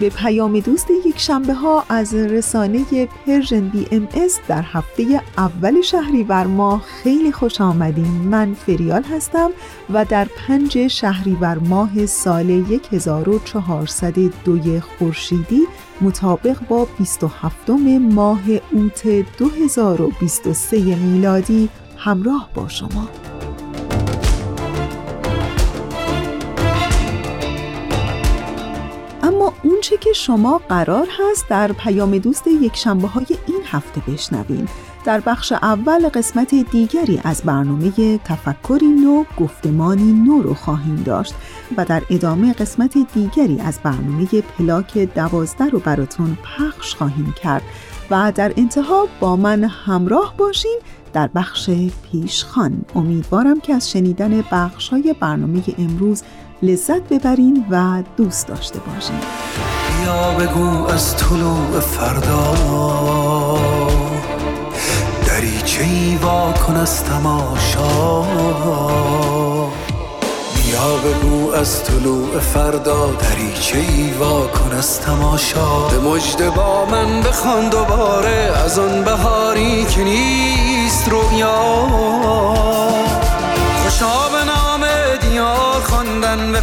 به پیام دوست یک شنبه ها از رسانه Persian BMS در هفته اول شهریور ماه خیلی خوش آمدین. من فریال هستم و در پنج شهریور ماه سال 1402 خورشیدی مطابق با 27 ماه اوت 2023 میلادی همراه با شما. اونچه که شما قرار هست در پیام دوست یک شنبه های این هفته بشنوین در بخش اول قسمت دیگری از برنامه تفکری نو گفتمانی نو رو خواهیم داشت و در ادامه قسمت دیگری از برنامه پلاک دوازده رو براتون پخش خواهیم کرد و در انتها با من همراه باشین در بخش پیشخان. امیدوارم که از شنیدن بخش های برنامه امروز لذت ببرین و دوست داشته باشین. یا بگو از طلوع فردا. دریچه ای واکن از تماشا؟ بیا بگو از طلوع فردا. دریچه ای واکن از تماشا؟ به مجد با من بخوان دوباره. از آن بهاری که نیست رویا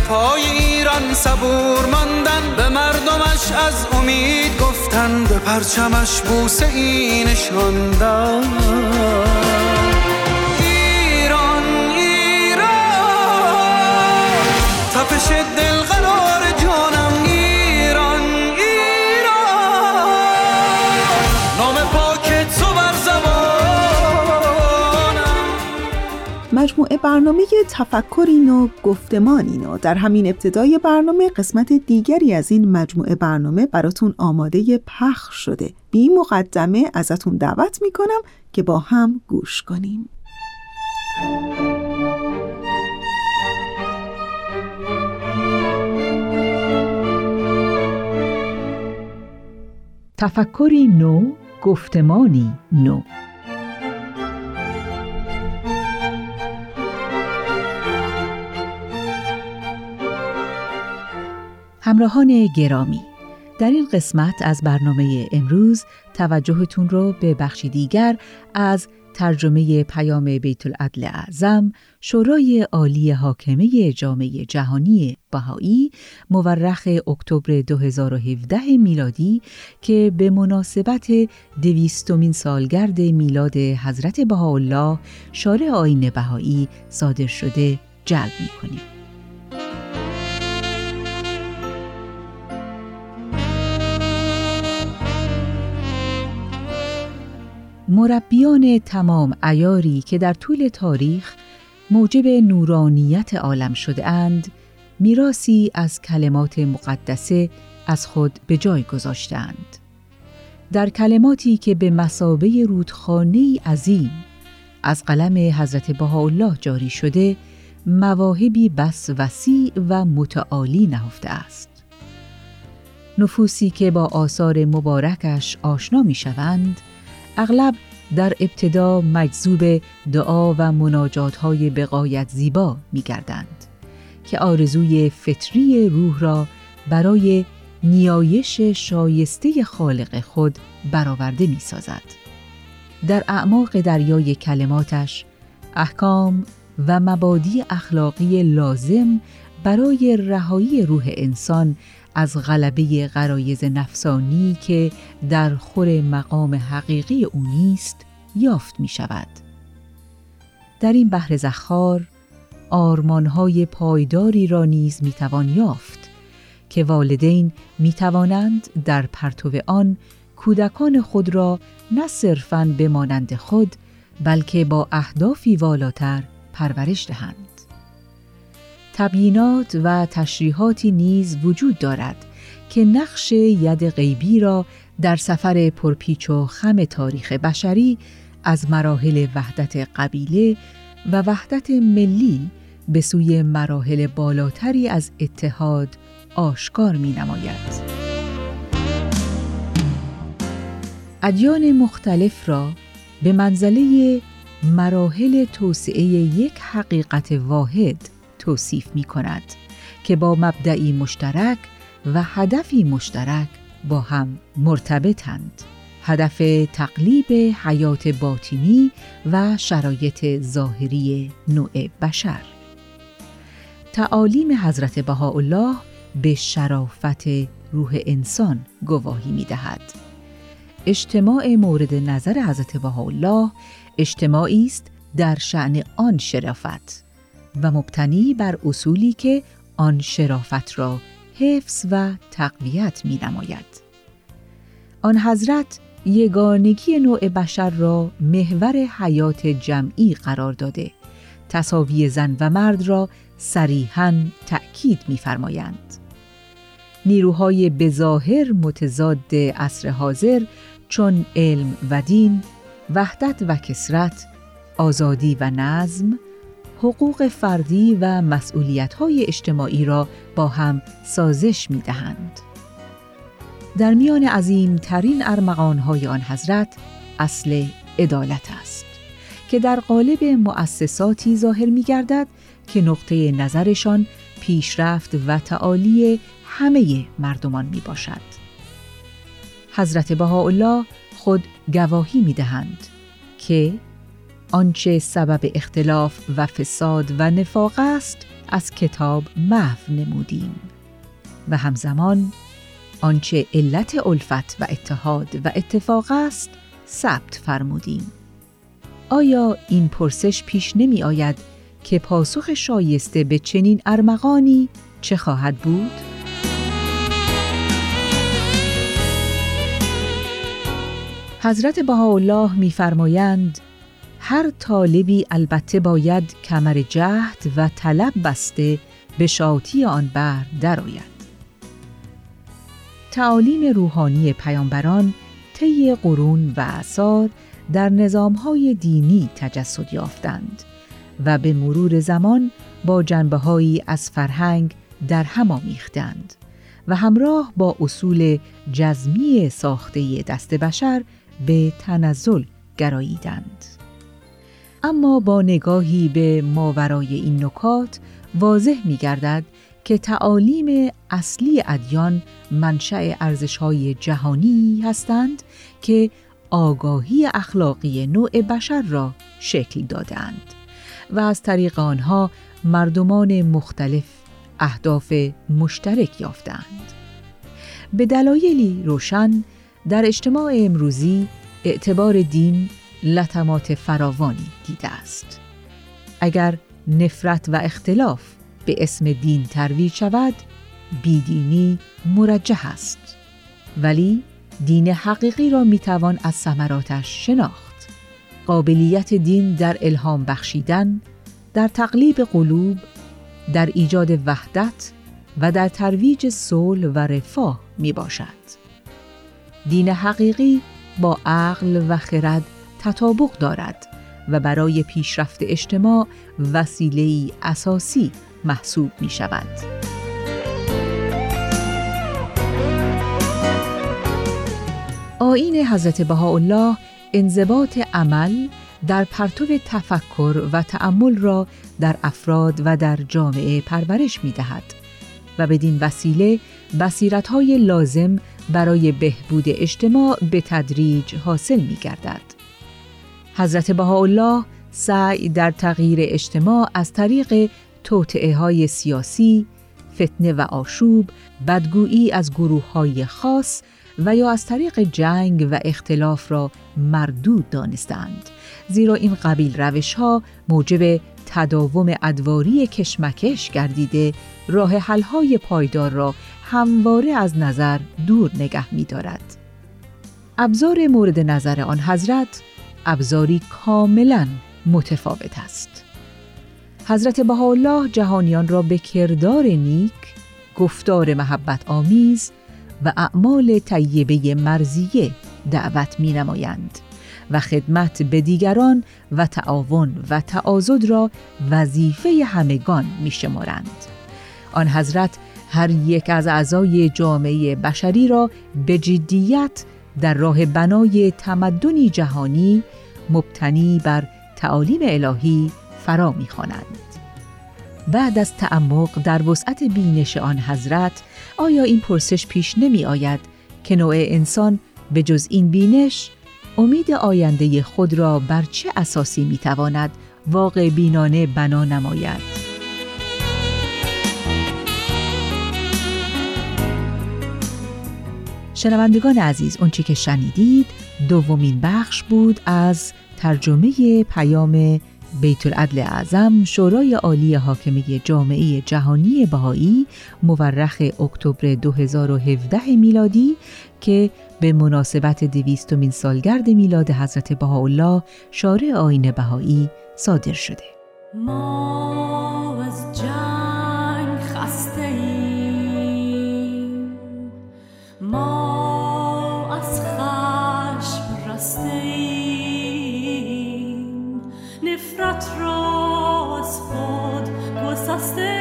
پای ایران صبور ماندن. به مردمش از امید گفتن به پرچمش بوسه ای نشاندن. مجموعه برنامه تفکرین و گفتمانین و در همین ابتدای برنامه قسمت دیگری از این مجموعه برنامه براتون آماده پخش شده. بی مقدمه ازتون دعوت می‌کنم که با هم گوش کنیم. تفکری نو گفتمانی نو. همراهان گرامی. در این قسمت از برنامه امروز توجهتون رو به بخشی دیگر از ترجمه پیام بیت العدل اعظم شورای عالی حاکمه جامعه جهانی بهایی مورخ اکتبر 2017 میلادی که به مناسبت دویستمین سالگرد میلاد حضرت بهاءالله شارع آین بهایی صادر شده جلب می مربیان تمام ایاری که در طول تاریخ موجب نورانیت عالم شده اند میراسی از کلمات مقدسه از خود به جای گذاشتند. در کلماتی که به مسابه رودخانه عظیم از قلم حضرت بهاءالله جاری شده مواهبی بس وسیع و متعالی نهفته است. نفوسی که با آثار مبارکش آشنا می شوند اغلب در ابتدا مجذوب دعا و مناجات های بقایت زیبا می گردند که آرزوی فطری روح را برای نیایش شایسته خالق خود برآورده می سازد. در اعماق دریای کلماتش احکام و مبادی اخلاقی لازم برای رهایی روح انسان از غلبه غرایز نفسانی که در خور مقام حقیقی او نیست یافت می شود. در این بحر زخار آرمانهای پایداری را نیز می توان یافت که والدین می توانند در پرتو آن کودکان خود را نه صرفاً به مانند خود بلکه با اهدافی والاتر پرورش دهند. تبیینات و تشریحاتی نیز وجود دارد که نقش ید غیبی را در سفر پرپیچ و خم تاریخ بشری از مراحل وحدت قبیله و وحدت ملی به سوی مراحل بالاتری از اتحاد آشکار می نماید. ادیان مختلف را به منزله مراحل توسعه یک حقیقت واحد توصیف می کند که با مبدعی مشترک و هدفی مشترک با هم مرتبطند. هدف تقلیب حیات باطنی و شرایط ظاهری نوع بشر. تعالیم حضرت بهاءالله به شرافت روح انسان گواهی می دهد. اجتماع مورد نظر حضرت بهاءالله اجتماعی است در شعن آن شرافت و مبتنی بر اصولی که آن شرافت را حفظ و تقویت می نماید. آن حضرت یگانگی نوع بشر را محور حیات جمعی قرار داده تصاوی زن و مرد را صریحا تأکید می‌فرمایند. نیروهای بظاهر متضاد عصر حاضر چون علم و دین، وحدت و کسرت، آزادی و نظم، حقوق فردی و مسئولیت‌های اجتماعی را با هم سازش می‌دهند. در میان عظیمترین ارمغانهای آن حضرت اصل عدالت است که در قالب مؤسساتی ظاهر می گردد که نقطه نظرشان پیشرفت و تعالی همه مردمان می باشد. حضرت بهاءالله خود گواهی می دهند که آنچه سبب اختلاف و فساد و نفاق است از کتاب محو نمودیم و همزمان آنچه علت الفت و اتحاد و اتفاق است ثبت فرمودیم آیا این پرسش پیش نمی آید که پاسخ شایسته به چنین ارمغانی چه خواهد بود؟ حضرت بهاءالله می‌فرمایند هر طالبی البته باید کمر جهد و طلب بسته به شاطی آن بر درآید. تعالیم روحانی پیامبران طی قرون و اعثار در نظامهای دینی تجسد یافتند و به مرور زمان با جنبههایی از فرهنگ در هم آمیختند و همراه با اصول جزمی ساخته دست بشر به تنزل گراییدند. اما با نگاهی به ماورای این نکات واضح می گردد که تعالیم اصلی ادیان منشأ ارزش‌های جهانی هستند که آگاهی اخلاقی نوع بشر را شکل دادهاند و از طریق آنها مردمان مختلف اهداف مشترک یافتند. به دلایلی روشن در اجتماع امروزی اعتبار دین لطمات فراوانی دیده است. اگر نفرت و اختلاف به اسم دین ترویج شود، بیدینی مرجح است. ولی دین حقیقی را می‌توان از ثمراتش شناخت. قابلیت دین در الهام بخشیدن، در تقلیب قلوب، در ایجاد وحدت و در ترویج صلح و رفاه می باشد. دین حقیقی با عقل و خرد تطابق دارد و برای پیشرفت اجتماع وسیله اساسی محسوب می شود. آین حضرت بهاءالله انضباط عمل در پرتو تفکر و تأمل را در افراد و در جامعه پرورش می دهد و بدین وسیله های لازم برای بهبود اجتماع به تدریج حاصل می گردد. حضرت بهاءالله سعی در تغییر اجتماع از طریق توطعه های سیاسی، فتنه و آشوب، بدگویی از گروه های خاص و یا از طریق جنگ و اختلاف را مردود دانستند زیرا این قبیل روش ها موجب تداوم ادواری کشمکش گردیده راه حلهای پایدار را همواره از نظر دور نگه می دارد. ابزار مورد نظر آن حضرت ابزاری کاملا متفاوت است. حضرت بهاءالله جهانیان را به کردار نیک، گفتار محبت آمیز و اعمال طیبه مرزیه دعوت می نمایند و خدمت به دیگران و تعاون و تعاضد را وظیفه همگان می شمارند. آن حضرت هر یک از اعضای جامعه بشری را به جدیت در راه بنای تمدنی جهانی مبتنی بر تعالیم الهی فرا می‌خوانند. بعد از تعمق در وسعت بینش آن حضرت آیا این پرسش پیش نمی آید که نوع انسان به جز این بینش امید آینده خود را بر چه اساسی می تواند واقع بینانه بنا نماید؟ شنوندگان عزیز اونچه که شنیدید دومین بخش بود از ترجمه پیام بیت العدل اعظم شورای عالی حاکمه جامعه جهانی بهایی مورخ اکتبر 2017 میلادی که به مناسبت دویستمین سالگرد میلاد حضرت بهاءالله شارع آین بهایی صادر شده. ما stay.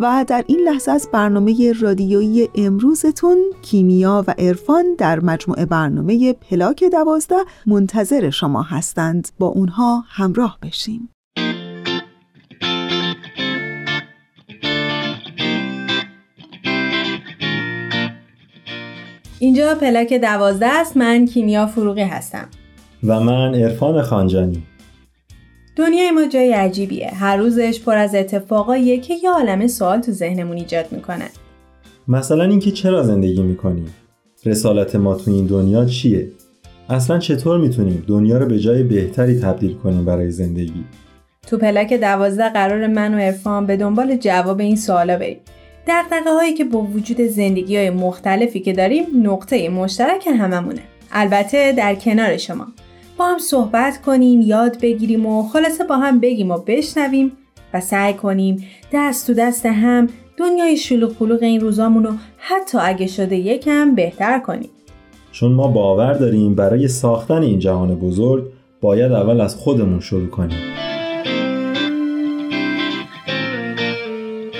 و در این لحظه از برنامه رادیویی امروزتون کیمیا و عرفان در مجموعه برنامه پلاک دوازده منتظر شما هستند. با اونها همراه بشیم. اینجا پلاک دوازده است. من کیمیا فروغی هستم. و من عرفان خانجانی. دنیای ما جای عجیبیه. هر روزش پر از اتفاقاییه که یه عالم سوال تو ذهنمون ایجاد می‌کنه. مثلا اینکه چرا زندگی می‌کنیم رسالت ما تو این دنیا چیه؟ اصلا چطور می‌تونیم دنیا رو به جای بهتری تبدیل کنیم برای زندگی؟ تو پلک دوازده قرار من و ارفان به دنبال جواب این سوالا بریم. دقدقه هایی که با وجود زندگی های مختلفی که داریم نقطه مشترک هممونه. البته در کنار شما. با هم صحبت کنیم یاد بگیریم و خلاصه با هم بگیم و بشنویم و سعی کنیم دست تو دست هم دنیای شلوغ پلوغ این روزامون رو حتی اگه شده یکم بهتر کنیم. چون ما باور داریم برای ساختن این جهان بزرگ باید اول از خودمون شروع کنیم.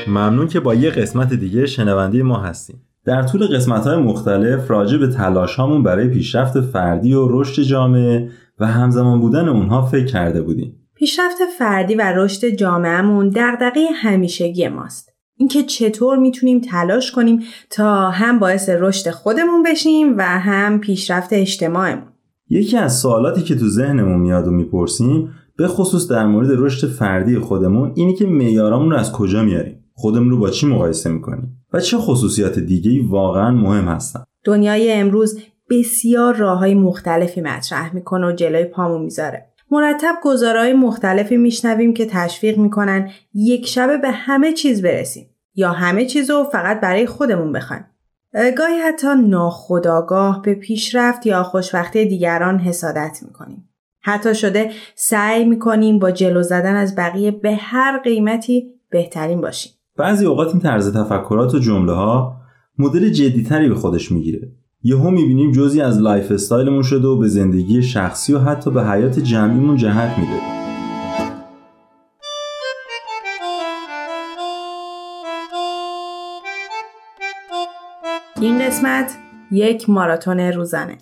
ممنون که با یه قسمت دیگه شنونده ما هستیم. در طول قسمت های مختلف راجع به تلاش هامون برای پیشرفت فردی و رشد جامعه و همزمان بودن اونها فکر کرده بودیم. پیشرفت فردی و رشد جامعهمون دغدغه همیشگی ماست. اینکه چطور می‌تونیم تلاش کنیم تا هم باعث رشد خودمون بشیم و هم پیشرفت اجتماعمون. یکی از سوالاتی که تو ذهنمون میاد و می‌پرسیم به خصوص در مورد رشد فردی خودمون اینی که معیارامون رو از کجا میاریم خودمون رو با چی مقایسه می‌کنیم و چه خصوصیات دیگه واقعا مهم هستن؟ دنیای امروز بسیار راه های مختلفی مطرح می‌کنه و جلوی پامون می‌ذاره. مرتب گزارهای مختلفی میشنویم که تشویق می‌کنن یک شبه به همه چیز برسیم. یا همه چیز رو فقط برای خودمون بخوایم. گاهی حتی ناخداگاه به پیشرفت یا خوشبختی دیگران حسادت می‌کنیم. حتی شده سعی می‌کنیم با جلو زدن از بقیه به هر قیمتی بهترین باشیم. بعضی اوقات این طرز تفکرات و جمله ها مدل جدیتری به خودش می‌گیره. یهو می‌بینیم جزی از lifestyle مون شده و به زندگی شخصی و حتی به حیات جمعیمون جهت میده. این قسمت یک ماراتون روزانه.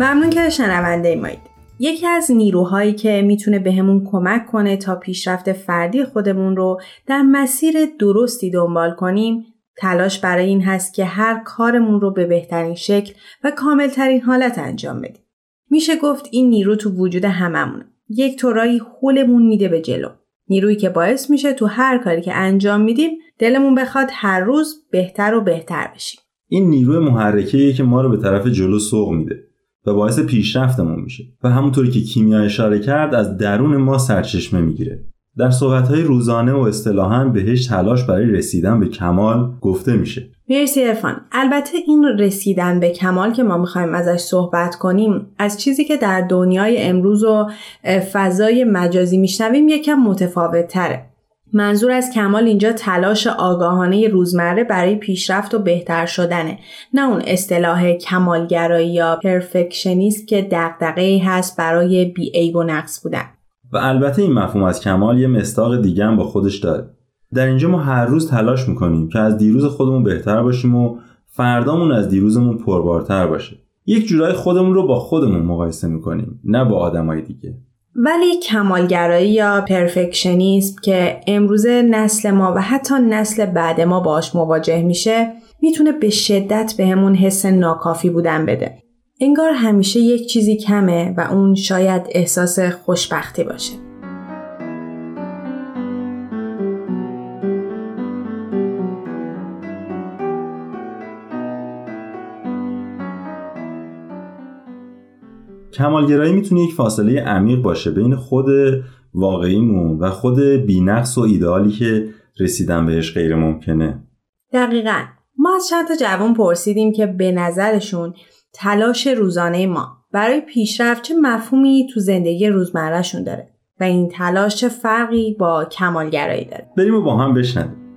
ممنون که شنونده مایید. یکی از نیروهایی که می‌تونه بهمون کمک کنه تا پیشرفت فردی خودمون رو در مسیر درستی دنبال کنیم تلاش برای این هست که هر کارمون رو به بهترین شکل و کاملترین حالت انجام بدیم. میشه گفت این نیرو تو وجود هممونه. یک طورایی حولمون میده به جلو. نیرویی که باعث میشه تو هر کاری که انجام میدیم دلمون بخواد هر روز بهتر و بهتر بشیم. این نیروی محرکه که ما رو به طرف جلو سوق میده. و باعث پیشرفتمون میشه و همونطوری که کیمیا اشاره کرد از درون ما سرچشمه می‌گیره. در صحبتهای روزانه و اصطلاحا بهش تلاش برای رسیدن به کمال گفته میشه. مرسی ارفان. البته این رسیدن به کمال که ما می‌خوایم ازش صحبت کنیم از چیزی که در دنیای امروز و فضای مجازی میشنویم یکم متفاوت تره منظور از کمال اینجا تلاش آگاهانه روزمره برای پیشرفت و بهتر شدنه. نه اون اصطلاح کمالگرایی یا پرفکشنیست که دقدقه هست برای بیعیب و نقص بودن. و البته این مفهوم از کمال یه مستاق دیگه هم با خودش داره. در اینجا ما هر روز تلاش می‌کنیم که از دیروز خودمون بهتر باشیم و فردامون از دیروزمون پربارتر باشه. یک جورای خودمون رو با خودمون مقایسه می‌کنیم نه با آدمای دیگه. ولی کمالگرایی یا پرفکشنیسم که امروزه نسل ما و حتی نسل بعد ما باش مواجه میشه می‌تونه به شدت به حس ناکافی بودن بده. انگار همیشه یک چیزی کمه و اون شاید احساس خوشبختی باشه. کمالگرایی می‌تونه یک فاصله عمیق باشه بین خود واقعیمون و خود بینقص و ایدئالی که رسیدن بهش غیر ممکنه. دقیقا. ما از چند تا جوان پرسیدیم که به نظرشون تلاش روزانه ما برای پیشرفت چه مفهومی تو زندگی روزمرهشون داره و این تلاش چه فرقی با کمالگرایی داره؟ بریم و با هم بشنویم.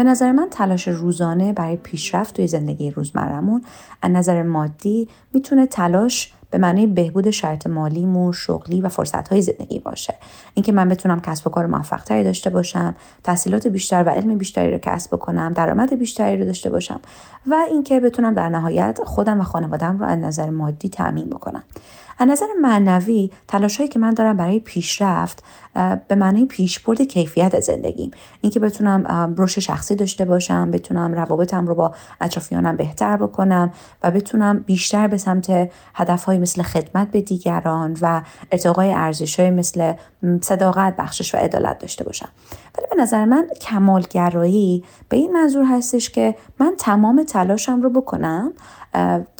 به نظر من تلاش روزانه برای پیشرفت توی زندگی روزمرهمون از نظر مادی می‌تونه تلاش به معنی بهبود شرط مالیمون شغلی و فرصتهای زندگی باشه. اینکه من بتونم کسب و کار موفقتری داشته باشم تحصیلات بیشتر و علم بیشتری رو کسب بکنم درآمد بیشتری رو داشته باشم و اینکه بتونم در نهایت خودم و خانوادم رو از نظر مادی تأمین بکنم. از نظر معنوی تلاش هایی که من دارم برای پیشرفت به معنی پیشبرد کیفیت زندگیم. اینکه بتونم رشد شخصی داشته باشم بتونم روابطم رو با اطرافیانم بهتر بکنم و بتونم بیشتر به سمت هدفهایی مثل خدمت به دیگران و ارتقای ارزشهای مثل صداقت بخشش و عدالت داشته باشم. ولی به نظر من کمالگرایی به این منظور هستش که من تمام تلاشم رو بکنم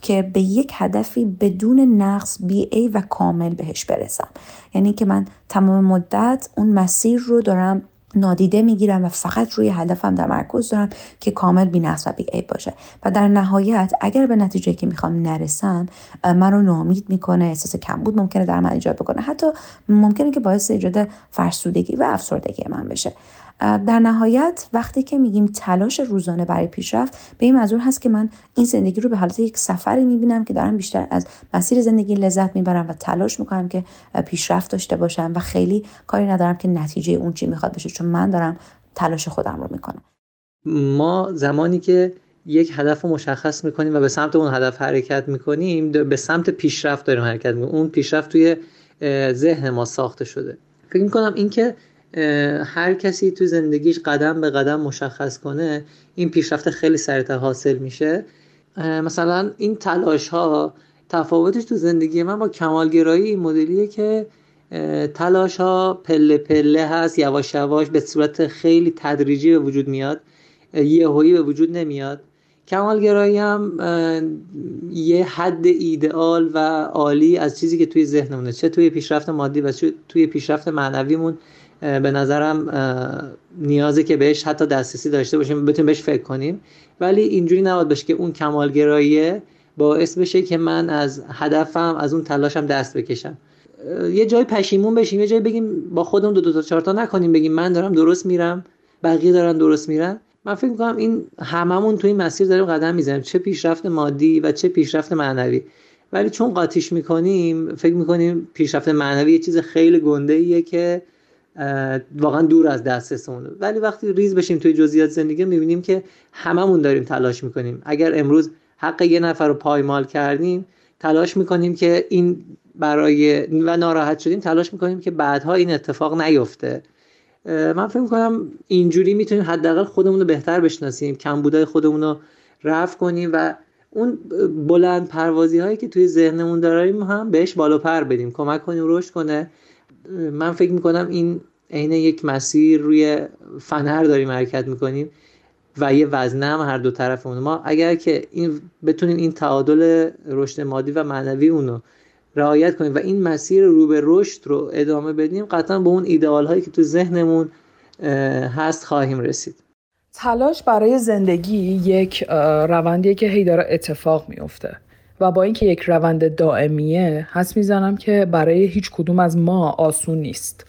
که به یک هدفی بدون نقص بی ای و کامل بهش برسم. یعنی که من تمام مدت اون مسیر رو دارم نادیده می‌گیرم و فقط روی هدفم تمرکز دارم که کامل بینقص و بیعیب باشه. و در نهایت اگر به نتیجه که می‌خوام نرسم من رو ناامید می‌کنه احساس کمبود ممکنه در من ایجاد بکنه. حتی ممکنه که باعث ایجاد فرسودگی و افسردگی من بشه. در نهایت وقتی که میگیم تلاش روزانه برای پیشرفت به این منظور هست که من این زندگی رو به حالت یک سفری می‌بینم که دارم بیشتر از مسیر زندگی لذت می‌برم و تلاش می‌کنم که پیشرفت داشته باشم و خیلی کاری ندارم که نتیجه اون چی می‌خواد بشه چون من دارم تلاش خودم رو می‌کنم. ما زمانی که یک هدف رو مشخص می‌کنیم و به سمت اون هدف حرکت می‌کنیم به سمت پیشرفت داریم حرکت می‌کنیم. اون پیشرفت توی ذهن ما ساخته شده. فکر می‌کنم اینکه هر کسی تو زندگیش قدم به قدم مشخص کنه این پیشرفت خیلی سریعتر حاصل میشه. مثلا این تلاش ها تفاوتش تو زندگی من با کمالگرایی این مدلیه که تلاش ها پله پله هست یواش یواش به صورت خیلی تدریجی به وجود میاد یهویی به وجود نمیاد. کمالگرایی هم یه حد ایدئال و عالی از چیزی که توی ذهنمونه چه توی پیشرفت مادی و چه توی پیشرفت معنویمون به نظرم نیازه که بهش حتی دسترسی داشته باشیم بتونیم بهش فکر کنیم. ولی اینجوری نباید باشه که اون کمالگراییه باعث بشه که من از هدفم از اون تلاشم دست بکشم. یه جای پشیمون بشیم یه جای بگیم با خودمون دو, دو تا چهار تا نکنیم بگیم من دارم درست میرم بقیه دارن درست میرن. من فکر می‌کنم این هممون تو این مسیر داریم قدم می‌زنیم. چه پیشرفت مادی و چه پیشرفت معنوی. ولی چون قاطیش می‌کنیم فکر می‌کنیم پیشرفت معنوی یه چیز خیلی گنده ایه که واقعا دور از دسترسمونه ولی وقتی ریز بشیم توی جزئیات زندگی می‌بینیم که هممون داریم تلاش می‌کنیم. اگر امروز حق یه نفر رو پایمال کردیم تلاش می‌کنیم که این برای و ناراحت شدیم تلاش می‌کنیم که بعدها این اتفاق نیفته. من فکر می‌کنم اینجوری می‌تونیم حداقل خودمون رو بهتر بشناسیم کمبودهای خودمون رو رفع کنیم و اون بلند پروازی هایی که توی ذهنمون داریم هم بهش بالا پر بدیم کمک کنیم رشد کنه. من فکر می‌کنم این عین یک مسیر روی فنر داریم حرکت می‌کنیم و یه وزنه هم هر دو طرفمون ما اگر که این بتونیم این تعادل رشد مادی و معنوی اونو رعایت کنیم و این مسیر رو به رشد رو ادامه بدیم قطعا به اون ایدئال هایی که تو ذهنمون هست خواهیم رسید. تلاش برای زندگی یک روندیه که هی داره اتفاق میفته و با اینکه یک روند دائمیه حس می‌زنم که برای هیچ کدوم از ما آسون نیست.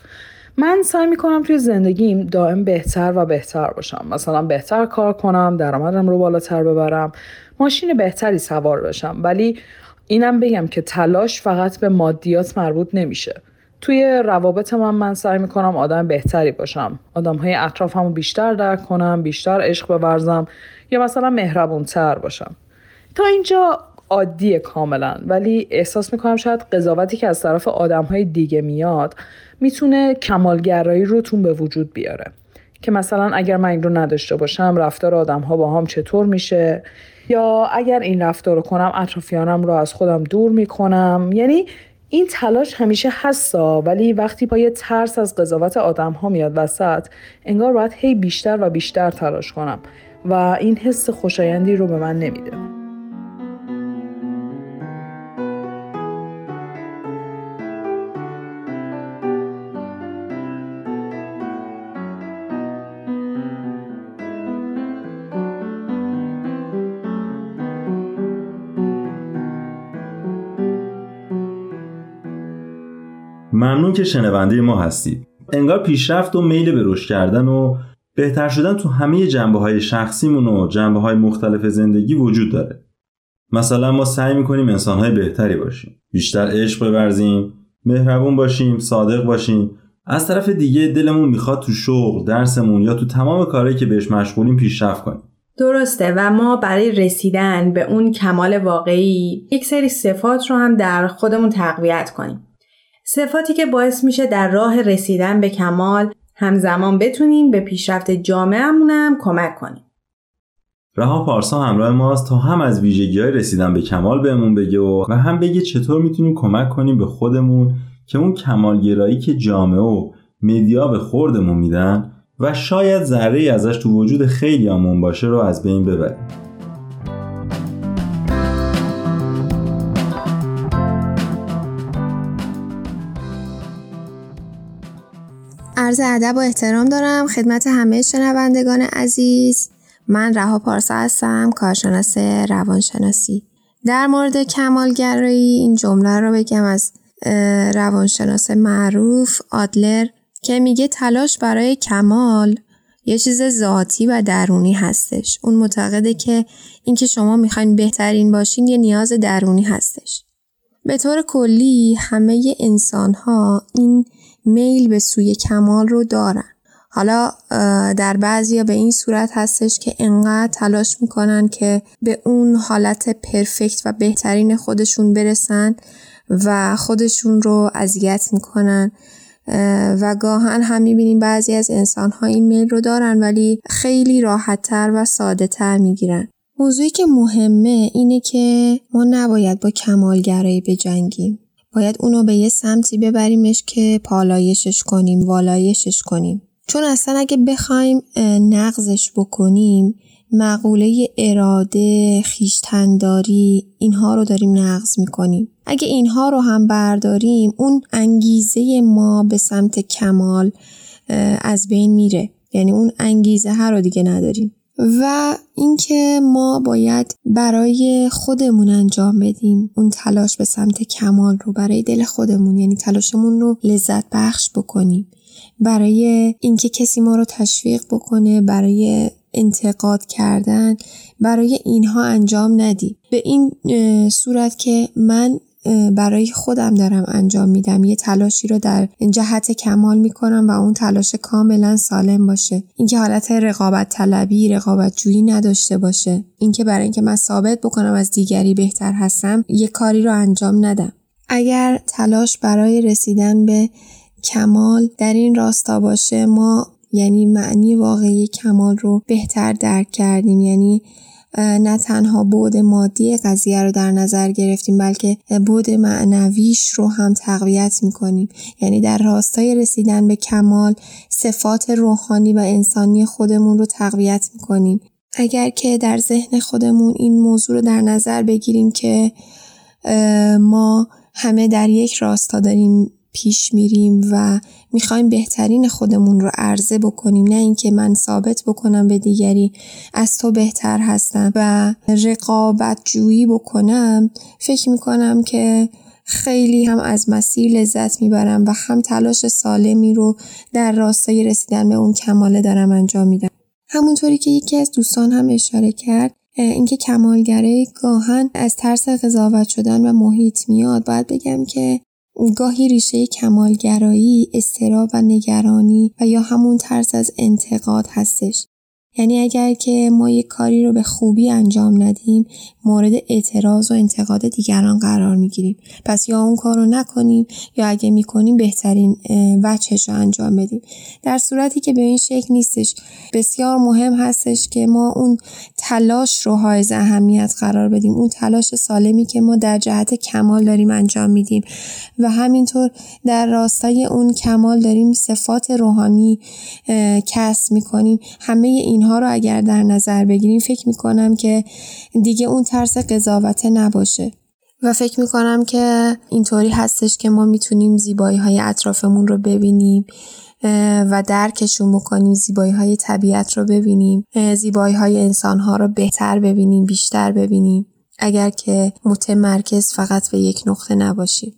من سعی می‌کنم توی زندگیم دائم بهتر و بهتر باشم. مثلا بهتر کار کنم درآمدم رو بالاتر ببرم ماشین بهتری سوار بشم. ولی اینم بگم که تلاش فقط به مادیات مربوط نمیشه. توی روابط من من سعی می‌کنم آدم بهتری باشم. آدم های اطرافمو بیشتر درک کنم بیشتر عشق بورزم یا مثلا مهربونتر باشم. تا اینجا عادیه کاملا. ولی احساس می‌کنم شاید قضاوتی که از طرف آدم های دیگه میاد می‌تونه کمالگرایی رو تون به وجود بیاره. که مثلا اگر من این رو نداشته باشم رفتار آدم ها با هم چطور میشه؟ یا اگر این رفتار رو کنم اطرافیانم رو از خودم دور می‌کنم؟ یعنی این تلاش همیشه هستا ولی وقتی با ترس از قضاوت آدم ها میاد وسط انگار باید هی بیشتر و بیشتر تلاش کنم. و این حس خوشایندی رو به من نمیده. ممنون که شنونده ما هستید. انگار پیشرفت و میل به رشد کردن و بهتر شدن تو همه جنبه های شخصیمون و جنبه های مختلف زندگی وجود داره. مثلا ما سعی می‌کنیم انسان های بهتری باشیم. بیشتر عشق بورزیم مهربون باشیم صادق باشیم. از طرف دیگه دلمون می‌خواد تو شغل درسمون یا تو تمام کارهایی که بهش مشغولیم پیشرفت کنیم. درسته و ما برای رسیدن به اون کمال واقعی یک سری صفات رو هم در خودمون تقویت کنیم. صفاتی که باعث میشه در راه رسیدن به کمال همزمان بتونیم به پیشرفت جامعهمونم کمک کنیم. رها پارسا همراه ماست تا هم از ویژگی های رسیدن به کمال بهمون بگه و هم بگه چطور می‌تونیم کمک کنیم به خودمون که اون کمالگرایی که جامعه و مدیا به خوردمون میدن و شاید ذره ازش تو وجود خیلی آمون باشه رو از بین ببریم. عرض ادب و احترام دارم خدمت همه شنوندگان عزیز. من رها پارسا هستم کارشناس روانشناسی. در مورد کمالگرایی این جمله رو بگم از روانشناس معروف آدلر که میگه تلاش برای کمال یه چیز ذاتی و درونی هستش. اون معتقده که اینکه شما می‌خواین بهترین باشین یه نیاز درونی هستش. به طور کلی همه انسان ها این میل به سوی کمال رو دارن حالا در بعضی به این صورت هستش که انقدر تلاش می‌کنن که به اون حالت پرفکت و بهترین خودشون برسن و خودشون رو اذیت می‌کنن و گاهن هم می‌بینیم بعضی از انسان ها این میل رو دارن ولی خیلی راحتتر و ساده تر می‌گیرن. موضوعی که مهمه اینه که ما نباید با کمالگرایی بجنگیم. باید اونو به یه سمتی ببریمش که پالایشش کنیم، والایشش کنیم. چون اصلا اگه بخوایم نقضش بکنیم مقوله اراده، خیشتنداری اینها رو داریم نقض می‌کنیم. اگه اینها رو هم برداریم اون انگیزه ما به سمت کمال از بین میره. یعنی اون انگیزه ها رو دیگه نداریم. و اینکه ما باید برای خودمون انجام بدیم اون تلاش به سمت کمال رو برای دل خودمون یعنی تلاشمون رو لذت بخش بکنیم. برای اینکه کسی ما رو تشویق بکنه برای انتقاد کردن برای اینها انجام ندی به این صورت که من برای خودم دارم انجام میدم. یه تلاشی رو در جهت کمال می‌کنم و اون تلاش کاملا سالم باشه. اینکه حالت رقابت طلبی رقابت جویی نداشته باشه. اینکه برای اینکه من ثابت بکنم از دیگری بهتر هستم یه کاری رو انجام ندم. اگر تلاش برای رسیدن به کمال در این راستا باشه ما یعنی معنی واقعی کمال رو بهتر درک کردیم. یعنی نه تنها بود مادی قضیه رو در نظر گرفتیم بلکه بود معنویش رو هم تقویت می‌کنیم. یعنی در راستای رسیدن به کمال صفات روحانی و انسانی خودمون رو تقویت می‌کنیم. اگر که در ذهن خودمون این موضوع رو در نظر بگیریم که ما همه در یک راستا داریم پیش میریم و می‌خوایم بهترین خودمون رو عرضه بکنیم نه اینکه من ثابت بکنم به دیگری از تو بهتر هستم و رقابت جویی بکنم. فکر می‌کنم که خیلی هم از مسیر لذت می‌برم و هم تلاش سالمی رو در راستای رسیدن به اون کماله دارم انجام میدم. همونطوری که یکی از دوستان هم اشاره کرد اینکه کمالگره گاهن از ترس قضاوت شدن و محیط میاد. باید بگم که گاهی ریشه کمالگرایی، استراب و نگرانی و یا همون ترس از انتقاد هستش. یعنی اگر که ما یک کاری رو به خوبی انجام ندیم مورد اعتراض و انتقاد دیگران قرار می‌گیریم. پس یا اون کار رو نکنیم یا اگه می‌کنیم بهترین وجهش رو انجام بدیم. در صورتی که به این شکل نیستش. بسیار مهم هستش که ما اون تلاش رو های اهمیت قرار بدیم. اون تلاش سالمی که ما در جهت کمال داریم انجام میدیم. و همینطور در راستای اون کمال داریم صفات روحانی کسب می‌کنیم. همه اینها رو اگر در نظر بگیریم فکر می‌کنم که دیگه اون ترس قضاوته نباشه. و فکر می‌کنم که اینطوری هستش که ما می‌تونیم زیبایی های اطرافمون رو ببینیم و درکشون بکنیم زیبایی های طبیعت رو ببینیم زیبایی های انسان ها رو بهتر ببینیم بیشتر ببینیم. اگر که متمرکز فقط به یک نقطه نباشیم.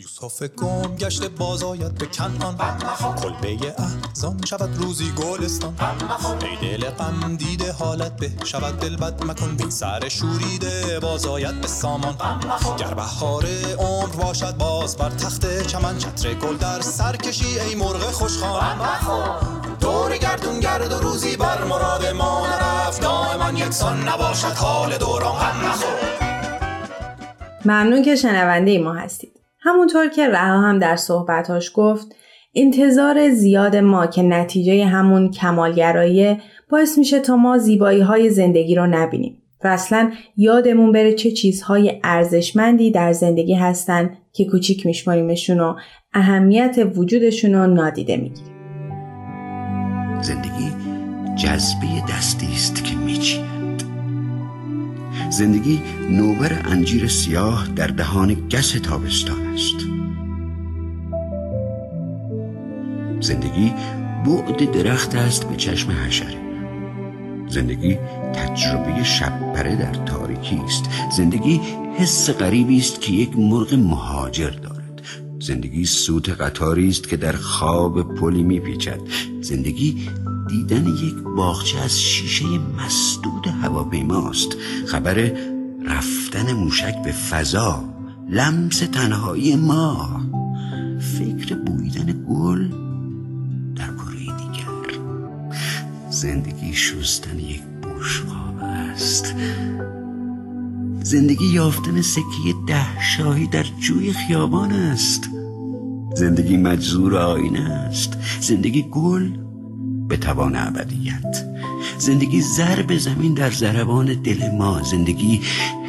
یوسف گم گشته باز آید به کنان کلبه احزان شود روزی گلستان. ای دل غم دیده حالت به شود دل بد مکن. بین سر شوریده باز آید به سامان. گر بهار عمر باشد باز بر تخت چمن. چتر گل در سر کشی ای مرغ خوشخوان دور گردون گرد و روزی بر مراد ما نرفت. دائما یکسان نباشد حال دوران. غم ممنون که شنونده ما هستید. همونطور که رها هم در صحبتاش گفت انتظار زیاد ما که نتیجه همون کمالگرایی باعث میشه تا ما زیبایی های زندگی رو نبینیم و اصلا یادمون بره چه چیزهای ارزشمندی در زندگی هستن که کوچیک میشماریمشون و اهمیت وجودشون رو نادیده می‌گیریم. زندگی جذبه دستی است که میچیند. زندگی نوبر انجیر سیاه در دهان گس تابستان است. زندگی بعد درخت است به چشم حشره زندگی تجربه شبپره در تاریکی است. زندگی حس غریبی است که یک مرغ مهاجر دارد. زندگی سوت قطاری است که در خواب پلی میپیچد. زندگی دیدن یک باغچه از شیشه مسدود هواپیماست. خبر رفتن موشک به فضا لمس تنهایی ما. فکر بویدن گل در کره دیگر. زندگی شستن یک بشقاب است. زندگی یافتن سکه ده شاهی در جوی خیابان است. زندگی مجزور آینه است. زندگی گل به توان ابدیت. زندگی ضرب زمین در ضربان دل ما. زندگی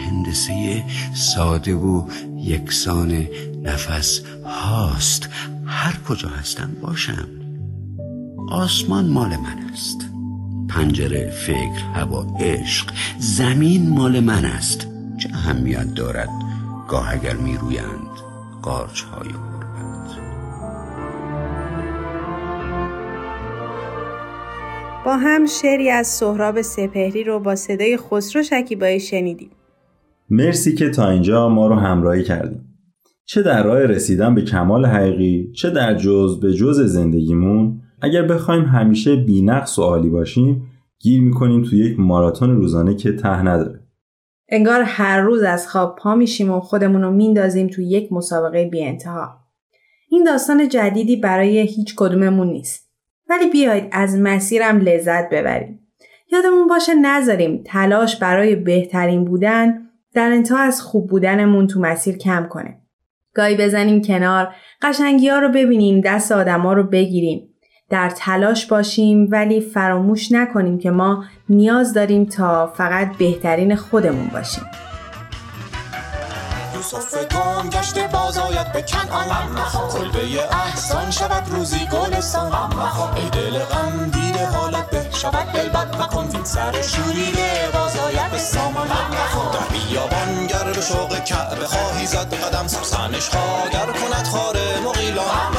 هندسه ساده و یکسان نفس هاست. هر کجا هستم باشم. آسمان مال من است. پنجره فکر هوا عشق زمین مال من است. چه اهمیت دارد گاه اگر می رویند قارچ های با هم شعری از سهراب سپهری رو با صدای خسرو شکیبایی شنیدیم مرسی که تا اینجا ما رو همراهی کردیم چه در راه رسیدن به کمال حقیقی چه در جز به جز زندگیمون اگر بخوایم همیشه بینقص و عالی باشیم گیر می‌کنیم تو یک ماراتون روزانه که ته نداره انگار هر روز از خواب پا میشیم و خودمون رو میندازیم تو یک مسابقه بی انتها. این داستان جدیدی برای هیچ کدوممون نیست. ولی بیایید از مسیرم لذت ببریم. یادمون باشه نذاریم تلاش برای بهترین بودن در انتها از خوب بودنمون تو مسیر کم کنه. گاهی بزنیم کنار، قشنگی ها رو ببینیم، دست آدما رو بگیریم. در تلاش باشیم ولی فراموش نکنیم که ما نیاز داریم تا فقط بهترین خودمون باشیم. یوسف گم گشته باز آید به کنعان کلبه احسان شود روزی گلستان ای دل غم دیده حالت به شود دل بد مکن. وین سر شوریده باز آید به سامان. در بیابان گر به شوق کعبه خواهی زد. قدم سرسنش ها گر کند خار مغیلان.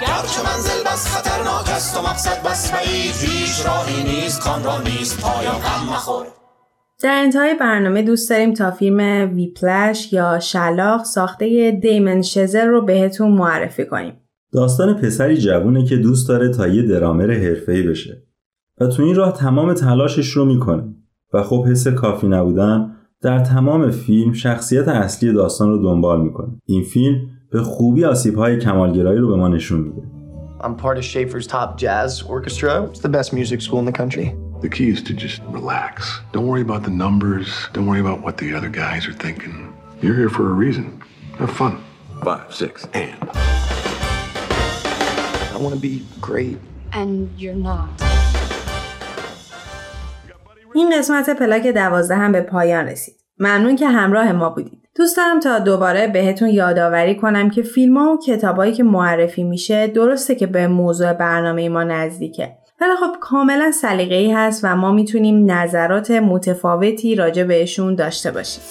گرچه منزل بس خطرناک است و مقصد بس بعید. هیچ راهی نیست کان را نیست پایان غم مخور. در انتهای برنامه دوست داریم تا فیلم ویپلش یا شلاق ساخته دیمن شزر رو بهتون معرفی کنیم. داستان پسری جوونه که دوست داره تا یه درامر حرفه‌ای بشه و تو این راه تمام تلاشش رو می‌کنه و خب حس کافی نبودن در تمام فیلم شخصیت اصلی داستان رو دنبال می‌کنه. این فیلم به خوبی آسیب‌های کمالگرایی رو به ما نشون میده. I'm part of Schaefer's top jazz orchestra. It's the best music school in the country. The key is to just relax. Don't worry about the numbers. Don't worry about what the other guys are thinking. You're here for a reason. Have fun. Five, six, and. I want to be great. And you're not. این قسمت پلاک دوازده هم به پایان رسید. ممنون که همراه ما بودید. دوست دارم تا دوباره بهتون یادآوری کنم که فیلم ها و کتابایی که معرفی میشه درسته که به موضوع برنامه ما نزدیکه. ولی خب کاملا سلیقه‌ای هست و ما می‌تونیم نظرات متفاوتی راجع بهشون داشته باشیم.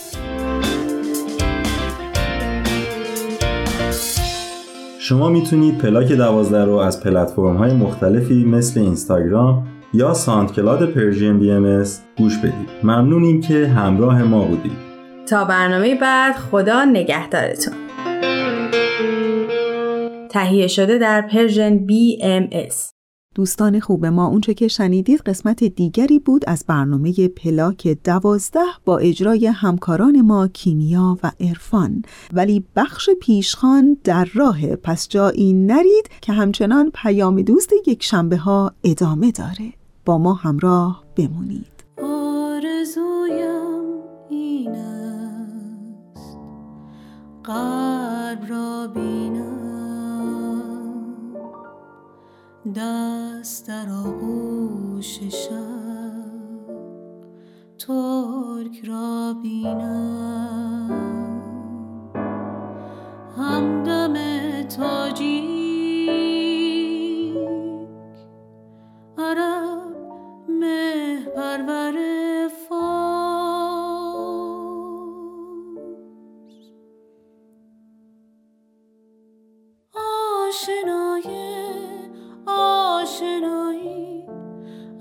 شما می‌تونید پلاک دوازده رو از پلتفرم های مختلفی مثل اینستاگرام یا ساندکلاد پرژین بی ام گوش بدید. ممنونیم که همراه ما بودید. تا برنامه بعد خدا نگهدارتون. تهیه شده در پرژن BMS دوستان خوب ما اونچه که شنیدید قسمت دیگری بود از برنامه پلاک دوازده با اجرای همکاران ما کیمیا و ارفان ولی بخش پیشخان در راه پس جایی نرید که همچنان پیام دوست یک شنبه ها ادامه داره. با ما همراه بمونید. آرزویم این است. قلب را بینم دست در آغوش شب ترک را بینم. همدم تاجیک عرب مه پرور فارس آشنای آشنایی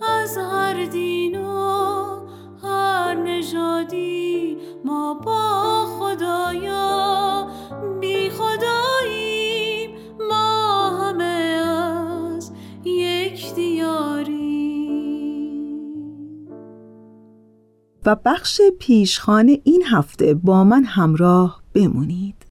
از هر دین و هر نژادی ما با خدایا بی خداییم ما همه از یک دیاری و بخش پیشخانه این هفته با من همراه بمونید.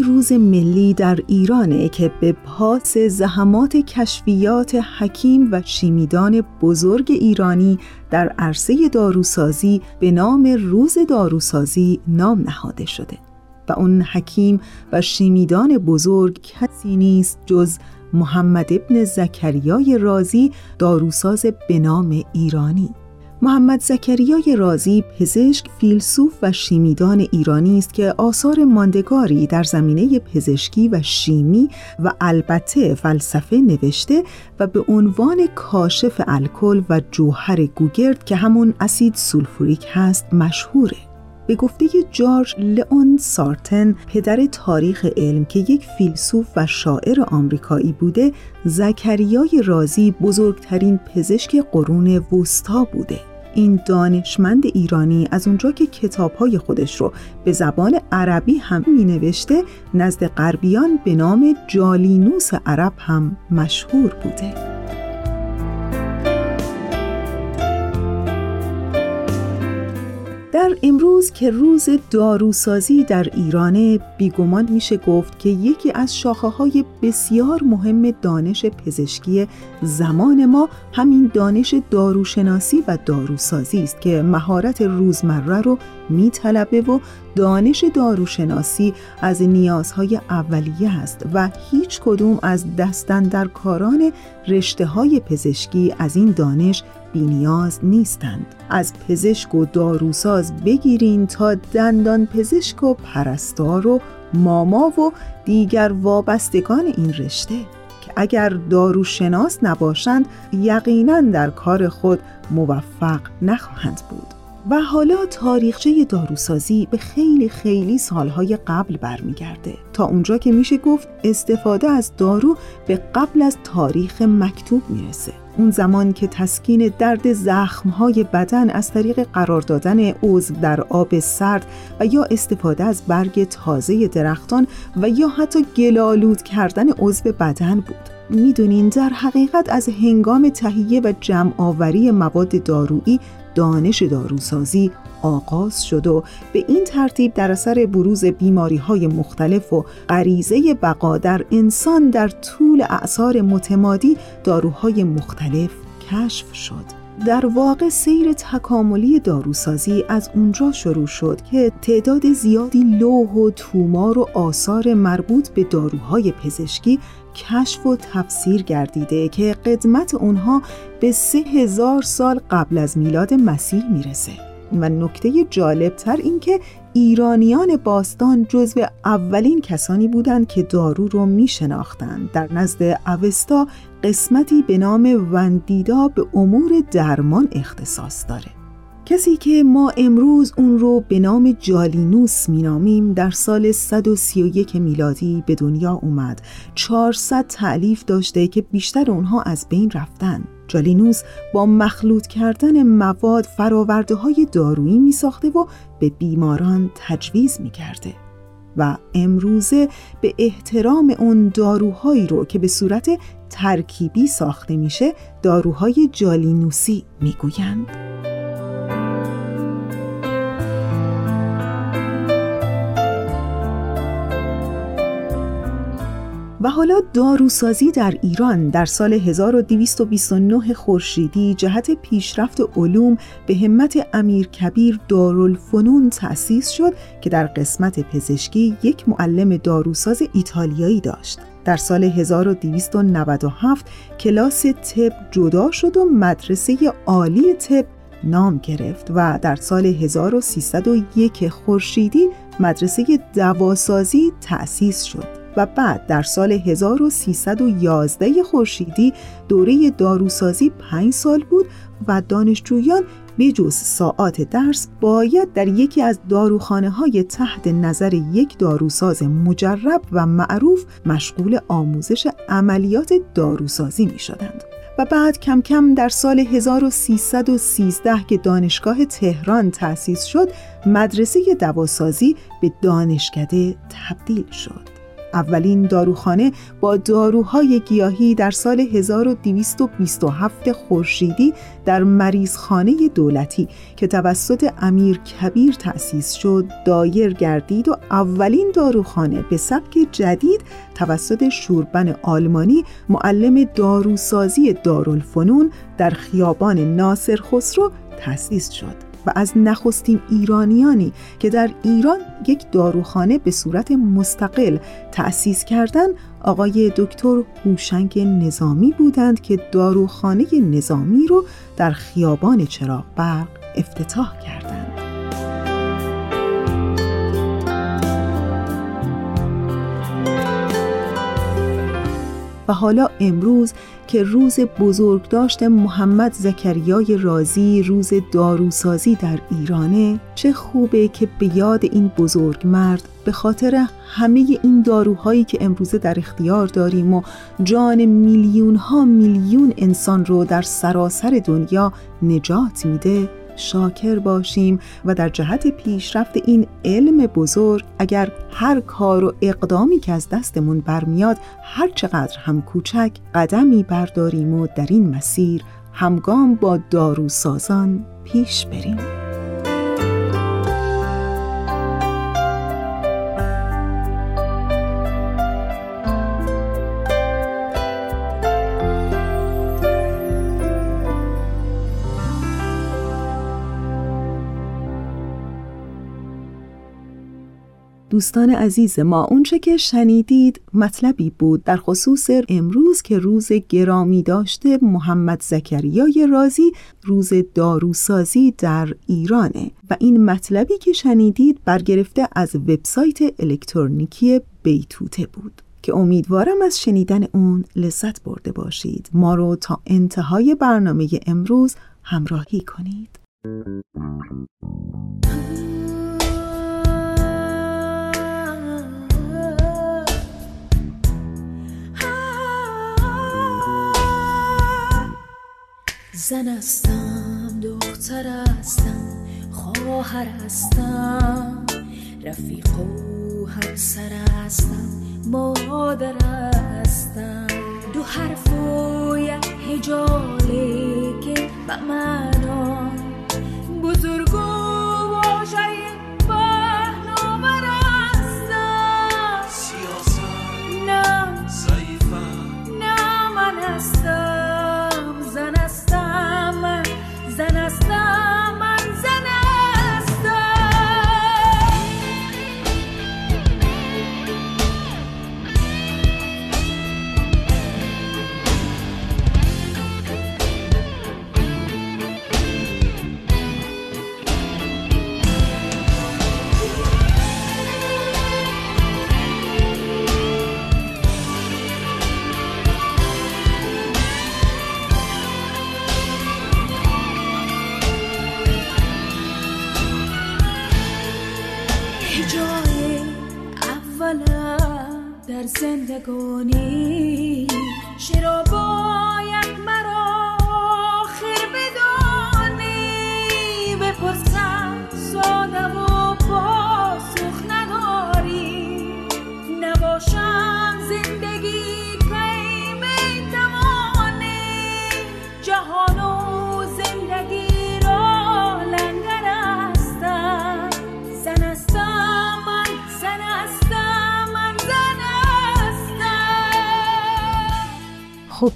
یک روز ملی در ایرانه که به پاس زحمات کشفیات حکیم و شیمیدان بزرگ ایرانی در عرصه داروسازی به نام روز داروسازی نام نهاده شده و اون حکیم و شیمیدان بزرگ کسی نیست جز محمد ابن زکریای رازی داروساز به نام ایرانی. محمد زکریای رازی پزشک، فیلسوف و شیمیدان ایرانی است که آثار ماندگاری در زمینه پزشکی و شیمی و البته فلسفه نوشته و به عنوان کاشف الکل و جوهر گوگرد که همون اسید سولفوریک هست مشهوره. به گفته جورج لئون سارتن پدر تاریخ علم که یک فیلسوف و شاعر آمریکایی بوده زکریای رازی بزرگترین پزشک قرون وسطا بوده این دانشمند ایرانی از اونجا که کتابهای خودش رو به زبان عربی هم می نوشته نزد غربیان به نام جالینوس عرب هم مشهور بوده. در امروز که روز داروسازی در ایران بیگمان میشه گفت که یکی از شاخه های بسیار مهم دانش پزشکی زمان ما همین دانش داروشناسی و داروسازی است که مهارت روزمره رو میطلبه و دانش داروشناسی از نیازهای اولیه است و هیچ کدوم از دستن در کاران رشته های پزشکی از این دانش بینیاز نیستند. از پزشک و داروساز بگیرین تا دندان پزشک و پرستار و ماما و دیگر وابستگان این رشته که اگر داروشناس نباشند یقینا در کار خود موفق نخواهند بود. و حالا تاریخچه داروسازی به خیلی خیلی سالهای قبل برمیگرده. تا اونجا که میشه گفت استفاده از دارو به قبل از تاریخ مکتوب می‌رسه. اون زمان که تسکین درد زخمهای بدن از طریق قرار دادن عضو در آب سرد و یا استفاده از برگ تازه درختان و یا حتی گلالود کردن عضو بدن بود. می‌دونین در حقیقت از هنگام تهیه و جمع آوری مواد دارویی دانش داروسازی آغاز شد و به این ترتیب در اثر بروز بیماری های مختلف و غریزه بقا در انسان در طول اعثار متمادی داروهای مختلف کشف شد. در واقع سیر تکاملی داروسازی از اونجا شروع شد که تعداد زیادی لوح و تومار و آثار مربوط به داروهای پزشکی کشف و تفسیر گردیده که قدمت اونها به سه هزار سال قبل از میلاد مسیح می‌رسه و نکته جالب تر این که ایرانیان باستان جزو اولین کسانی بودند که دارو رو می شناختند. در نزد اوستا قسمتی به نام وندیدا به امور درمان اختصاص داره. کسی که ما امروز اون رو به نام جالینوس مینامیم در سال 131 میلادی به دنیا اومد 400 تعلیف داشته که بیشتر اونها از بین رفتن جالینوس با مخلوط کردن مواد فراورده های دارویی می ساخته و به بیماران تجویز می کرده. و امروزه به احترام اون داروهایی رو که به صورت ترکیبی ساخته میشه داروهای جالینوسی می‌گویند. و حالا داروسازی در ایران در سال 1229 خورشیدی جهت پیشرفت علوم به همت امیر کبیر دارالفنون تأسیس شد که در قسمت پزشکی یک معلم داروساز ایتالیایی داشت. در سال 1297 کلاس طب جدا شد و مدرسه عالی طب نام گرفت و در سال 1301 خورشیدی مدرسه دواسازی تأسیس شد. و بعد در سال 1311 خورشیدی دوره داروسازی 5 سال بود و دانشجویان بجز ساعات درس باید در یکی از داروخانه های تحت نظر یک داروساز مجرب و معروف مشغول آموزش عملیات داروسازی می شدند. و بعد کم کم در سال 1313 که دانشگاه تهران تأسیس شد مدرسه دواسازی به دانشکده تبدیل شد. اولین داروخانه با داروهای گیاهی در سال 1227 خورشیدی در مریضخانه دولتی که توسط امیر کبیر تأسیس شد دایر گردید و اولین داروخانه به سبک جدید توسط شوربن آلمانی معلم داروسازی دارالفنون در خیابان ناصر خسرو تأسیس شد. و از نخستین ایرانیانی که در ایران یک داروخانه به صورت مستقل تأسیس کردند آقای دکتر هوشنگ نظامی بودند که داروخانه نظامی رو در خیابان چراغ برق افتتاح کردند. و حالا امروز که روز بزرگداشت محمد زکریای رازی روز داروسازی در ایرانه چه خوبه که به یاد این بزرگ مرد به خاطر همه این داروهایی که امروزه در اختیار داریم و جان میلیون ها میلیون انسان رو در سراسر دنیا نجات میده شاکر باشیم و در جهت پیشرفت این علم بزرگ اگر هر کار و اقدامی که از دستمون برمیاد هر چقدر هم کوچک قدمی برداریم و در این مسیر همگام با داروسازان پیش بریم. دوستان عزیز ما اونچه که شنیدید مطلبی بود در خصوص امروز که روز گرامی داشته محمد زکریای رازی روز داروسازی در ایرانه. و این مطلبی که شنیدید برگرفته از وبسایت الکترونیکی بیتوته بود. که امیدوارم از شنیدن اون لذت برده باشید. ما رو تا انتهای برنامه امروز همراهی کنید. زن هستم دختر هستم خواهر هستم رفیق و همسر هستم مادر هستم. دو حرف و یک هجاله که به معنا بزرگ و واژه پهناور هستم. سیاست نه ضعیفم. نه من هستم. سندكوني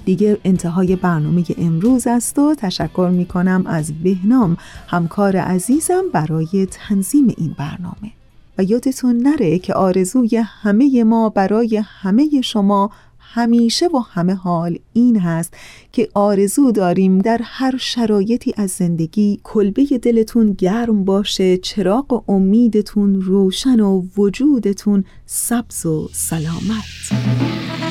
دیگه انتهای برنامه امروز است و تشکر می کنم از بهنام همکار عزیزم برای تنظیم این برنامه. و یادتون نره که آرزوی همه ما برای همه شما همیشه و همه حال این هست که آرزو داریم در هر شرایطی از زندگی کلبه دلتون گرم باشه چراغ امیدتون روشن و وجودتون سبز و سلامت.